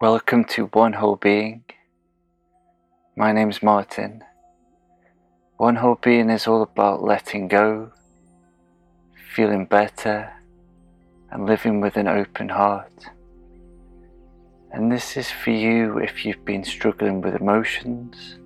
Welcome to One Whole Being. My name's Martin. One Whole Being is all about letting go, feeling better, and living with an open heart. And this is for you if you've been struggling with emotions.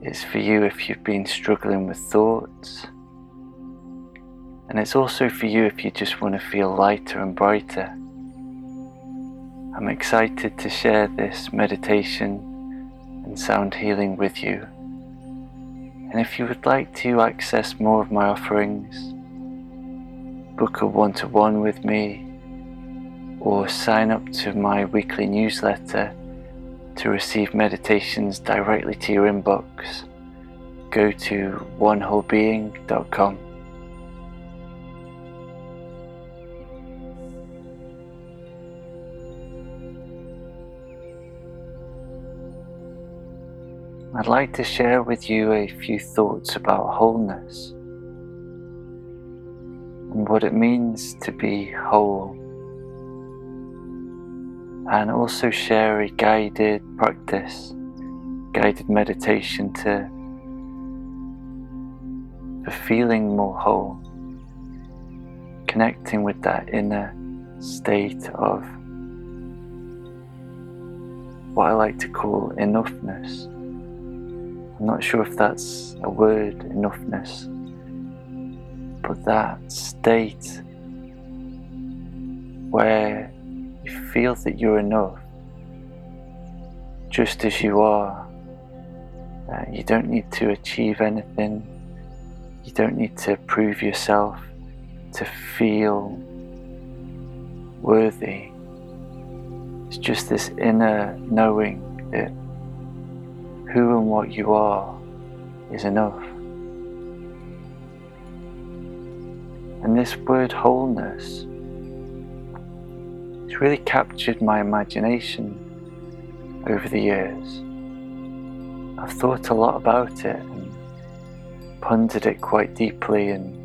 It's for you if you've been struggling with thoughts. And it's also for you if you just want to feel lighter and brighter. I'm excited to share this meditation and sound healing with you. And if you would like to access more of my offerings, book a one to one with me, or sign up to my weekly newsletter to receive meditations directly to your inbox, go to onewholebeing.com. I'd like to share with you a few thoughts about wholeness and what it means to be whole, and also share a guided practice, guided meditation to for feeling more whole, connecting with that inner state of what I like to call enoughness. I'm not sure if that's a word, enoughness, but that state where you feel that you're enough just as you are. Uh, you don't need to achieve anything, you don't need to prove yourself to feel worthy. It's just this inner knowing that who and what you are is enough. And this word wholeness has really captured my imagination over the years. I've thought a lot about it and pondered it quite deeply and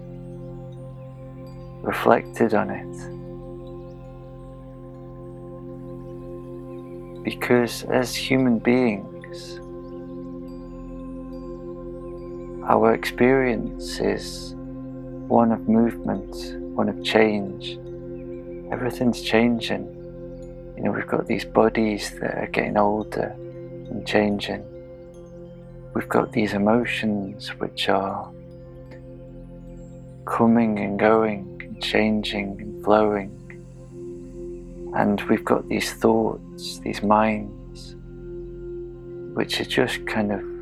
reflected on it. Because as human beings, our experience is one of movement, one of change. Everything's changing. You know, we've got these bodies that are getting older and changing. We've got these emotions which are coming and going, and changing and flowing. And we've got these thoughts, these minds, which are just kind of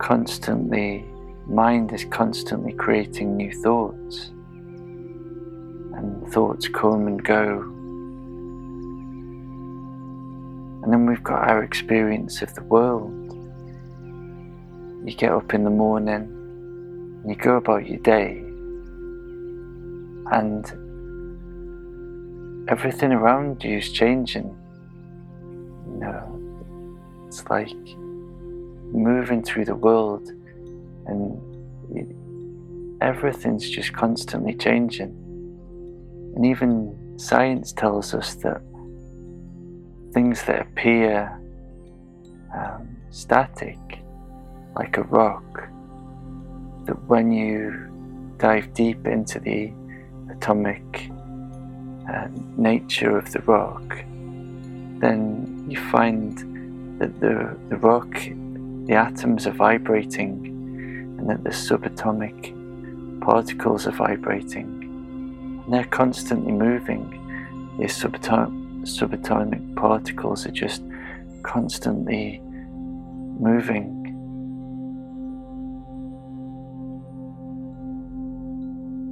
constantly, mind is constantly creating new thoughts. And thoughts come and go. And then we've got our experience of the world. You get up in the morning, you go about your day, and everything around you is changing. You know, it's like moving through the world and everything's just constantly changing. And even science tells us that things that appear um, static, like a rock, that when you dive deep into the atomic uh, nature of the rock, then you find that the, the rock the atoms are vibrating and that the subatomic particles are vibrating. And they're constantly moving. These subatom- subatomic particles are just constantly moving.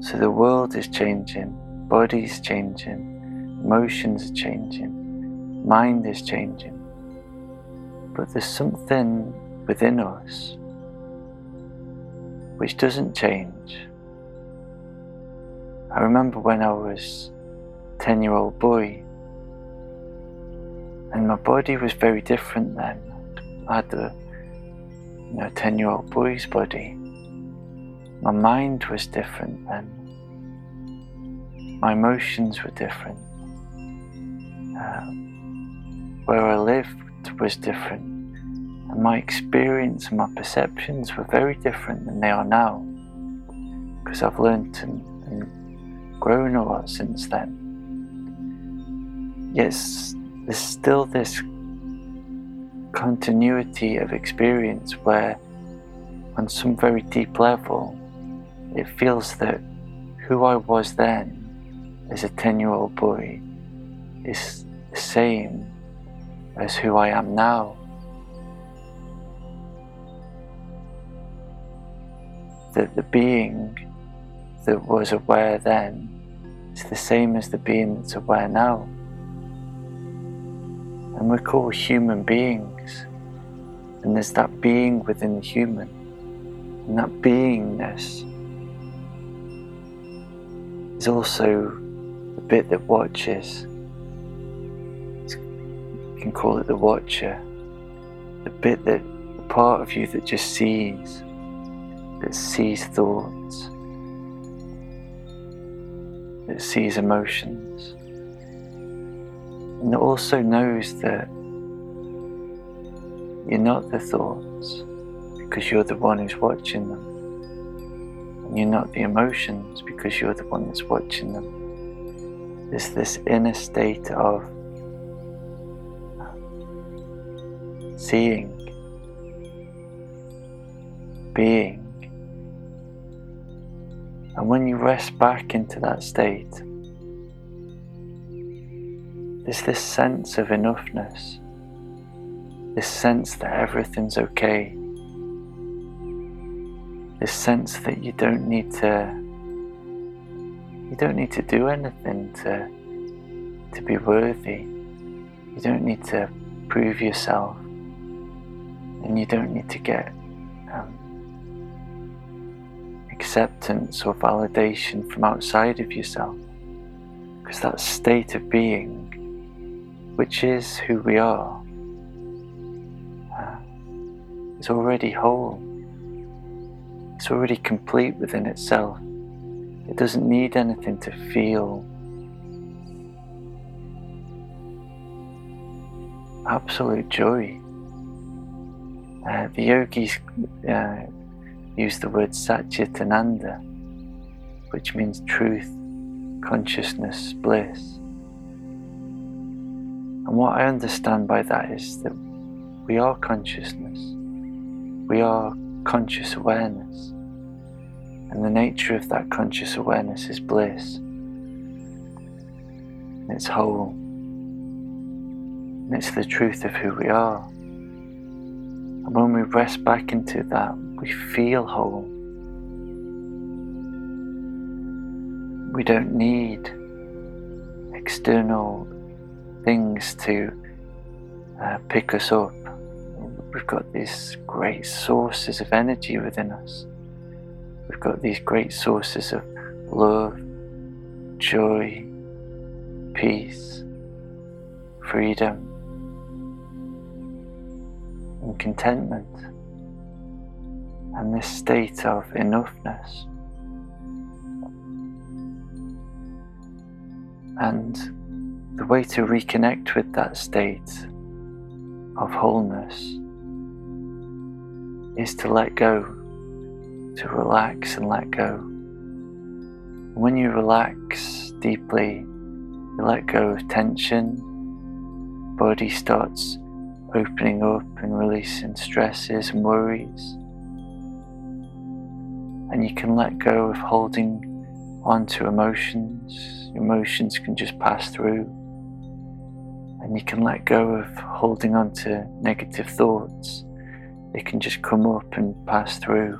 So the world is changing, body's changing, emotions are changing, mind is changing. But there's something within us which doesn't change. I remember when I was 10 year old boy and my body was very different then. I had a you know, 10 year old boy's body. My mind was different then. My emotions were different. Um, where I lived was different, and my experience and my perceptions were very different than they are now, because I've learned and, and grown a lot since then. Yes, there's still this continuity of experience where, on some very deep level, it feels that who I was then as a 10 year old boy is the same as who I am now. That the being that was aware then is the same as the being that's aware now. And we're called human beings. And there's that being within the human. And that beingness is also the bit that watches. You can call it the watcher. The bit that, the part of you that just sees, that sees thoughts, that sees emotions and also knows that you're not the thoughts because you're the one who's watching them. And you're not the emotions because you're the one that's watching them. There's this inner state of seeing, being. And when you rest back into that state, there's this sense of enoughness, this sense that everything's okay, this sense that you don't need to you don't need to do anything to to be worthy. You don't need to prove yourself, and you don't need to get acceptance or validation from outside of yourself, because that state of being which is who we are, uh, is already whole. It's already complete within itself. It doesn't need anything to feel. Absolute joy. Uh, the yogis uh, use the word Satchitananda, which means truth, consciousness, bliss. And what I understand by that is that we are consciousness, we are conscious awareness, and the nature of that conscious awareness is bliss. It's whole, and it's the truth of who we are. When we rest back into that, we feel whole. We don't need external things to uh, pick us up. We've got these great sources of energy within us. We've got these great sources of love, joy, peace, freedom, and contentment, and this state of enoughness. And the way to reconnect with that state of wholeness is to let go, to relax and let go. When you relax deeply, you let go of tension, body starts opening up and releasing stresses and worries. And you can let go of holding on to emotions. Emotions can just pass through and you can let go of holding on to negative thoughts. They can just come up and pass through.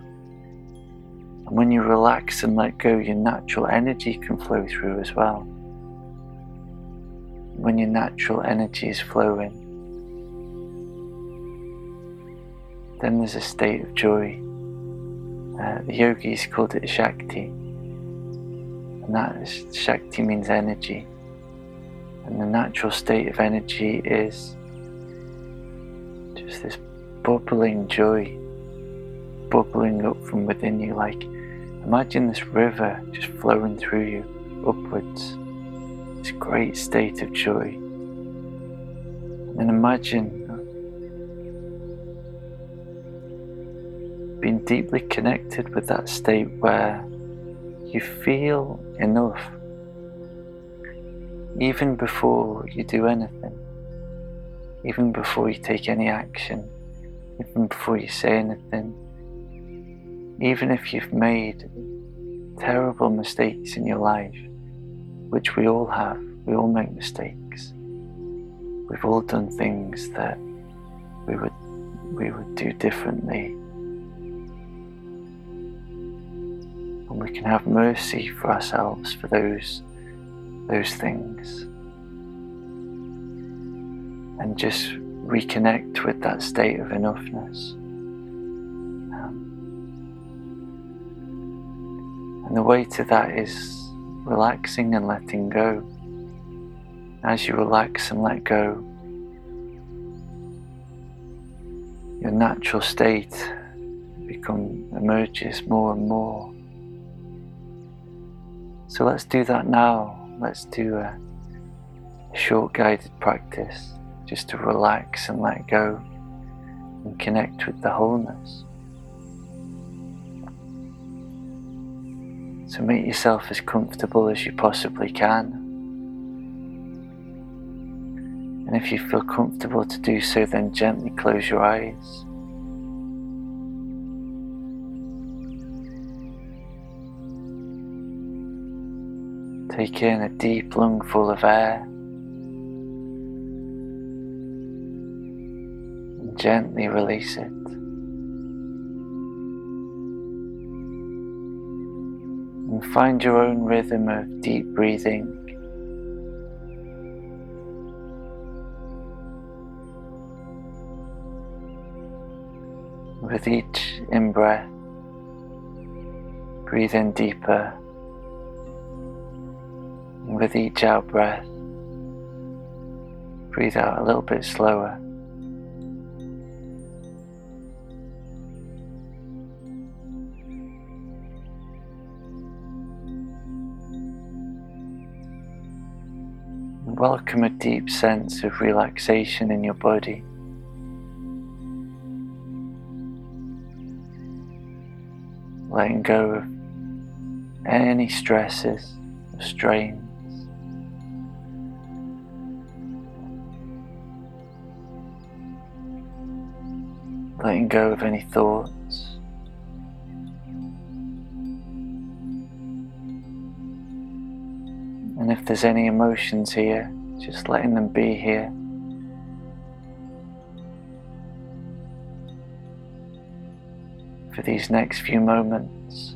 And when you relax and let go, your natural energy can flow through as well. When your natural energy is flowing, then there's a state of joy. Uh, the yogis called it Shakti, and that is Shakti means energy. And the natural state of energy is just this bubbling joy, bubbling up from within you. Like imagine this river just flowing through you upwards. This great state of joy. And imagine deeply connected with that state where you feel enough even before you do anything, even before you take any action, even before you say anything, even if you've made terrible mistakes in your life, which we all have, we all make mistakes. We've all done things that we would we would do differently. And we can have mercy for ourselves for those those things. And just reconnect with that state of enoughness. Um, and the way to that is relaxing and letting go. As you relax and let go, your natural state become emerges more and more. So let's do that now. Let's do a short guided practice just to relax and let go and connect with the wholeness. So make yourself as comfortable as you possibly can. And if you feel comfortable to do so, then gently close your eyes. Take in a deep lungful of air. And gently release it. and find your own rhythm of deep breathing. With each in breath, breathe in deeper. And with each out breath, breathe out a little bit slower. welcome a deep sense of relaxation in your body. Letting go of any stresses or Letting go of any thoughts. And if there's any emotions here, just letting them be here. For these next few moments,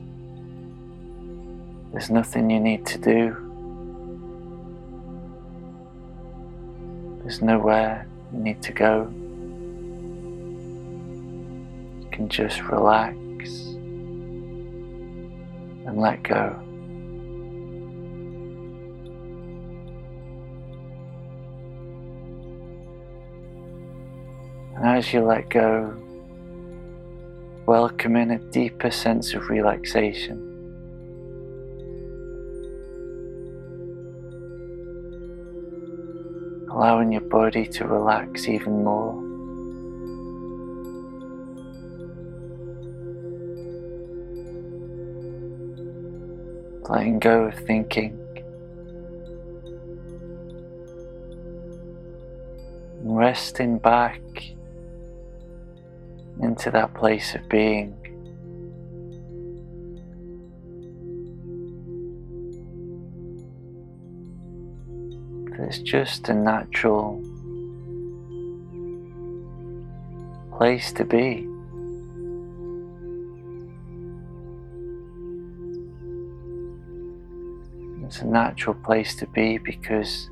there's nothing you need to do. There's nowhere you need to go. Can just relax and let go. And as you let go, welcome in a deeper sense of relaxation. Allowing your body to relax even more. Letting go of thinking. resting back into that place of being. It's just a natural place to be. A natural place to be because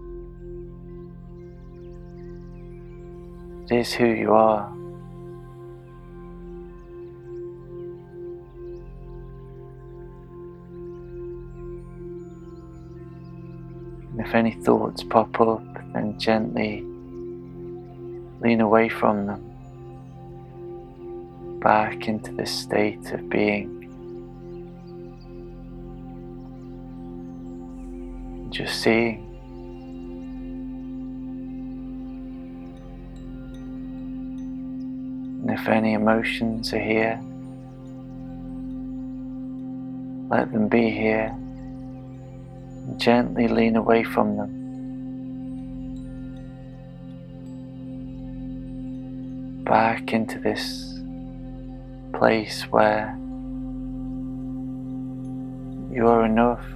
it is who you are. And if any thoughts pop up, then gently lean away from them back into this state of being. Just seeing. And if any emotions are here, let them be here gently lean away from them. Back into this place where you are enough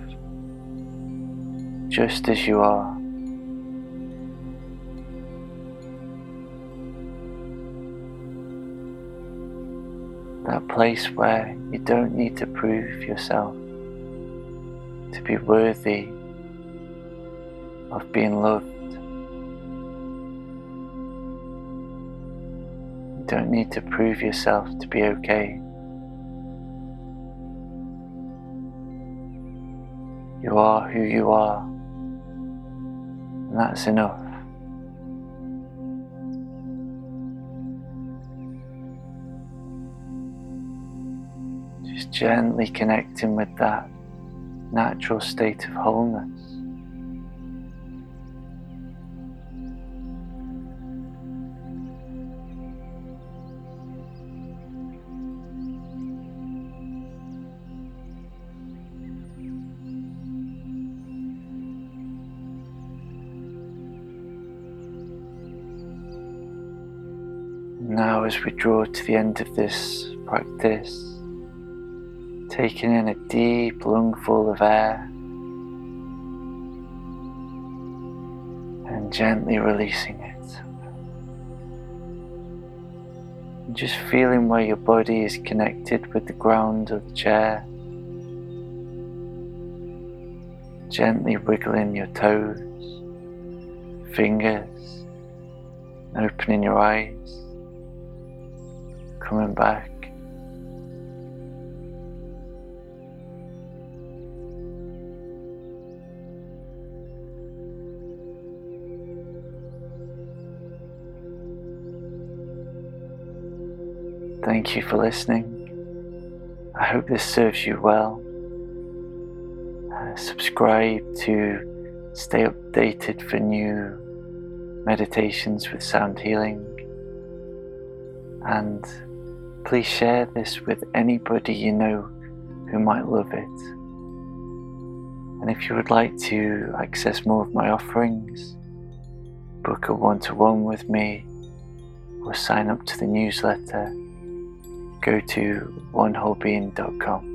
just as you are. That place where you don't need to prove yourself to be worthy of being loved. You don't need to prove yourself to be okay. You are who you are, that's enough. Just gently connecting with that natural state of wholeness. Now, as we draw to the end of this practice, taking in a deep lungful of air and gently releasing it. And just feeling where your body is connected with the ground of the chair. Gently wiggling your toes, fingers, opening your eyes, coming back. Thank you for listening. I hope this serves you well. Uh, subscribe to stay updated for new meditations with sound healing. And please share this with anybody you know who might love it. And if you would like to access more of my offerings, book a one to one with me, or sign up to the newsletter go to onewholebeing.com.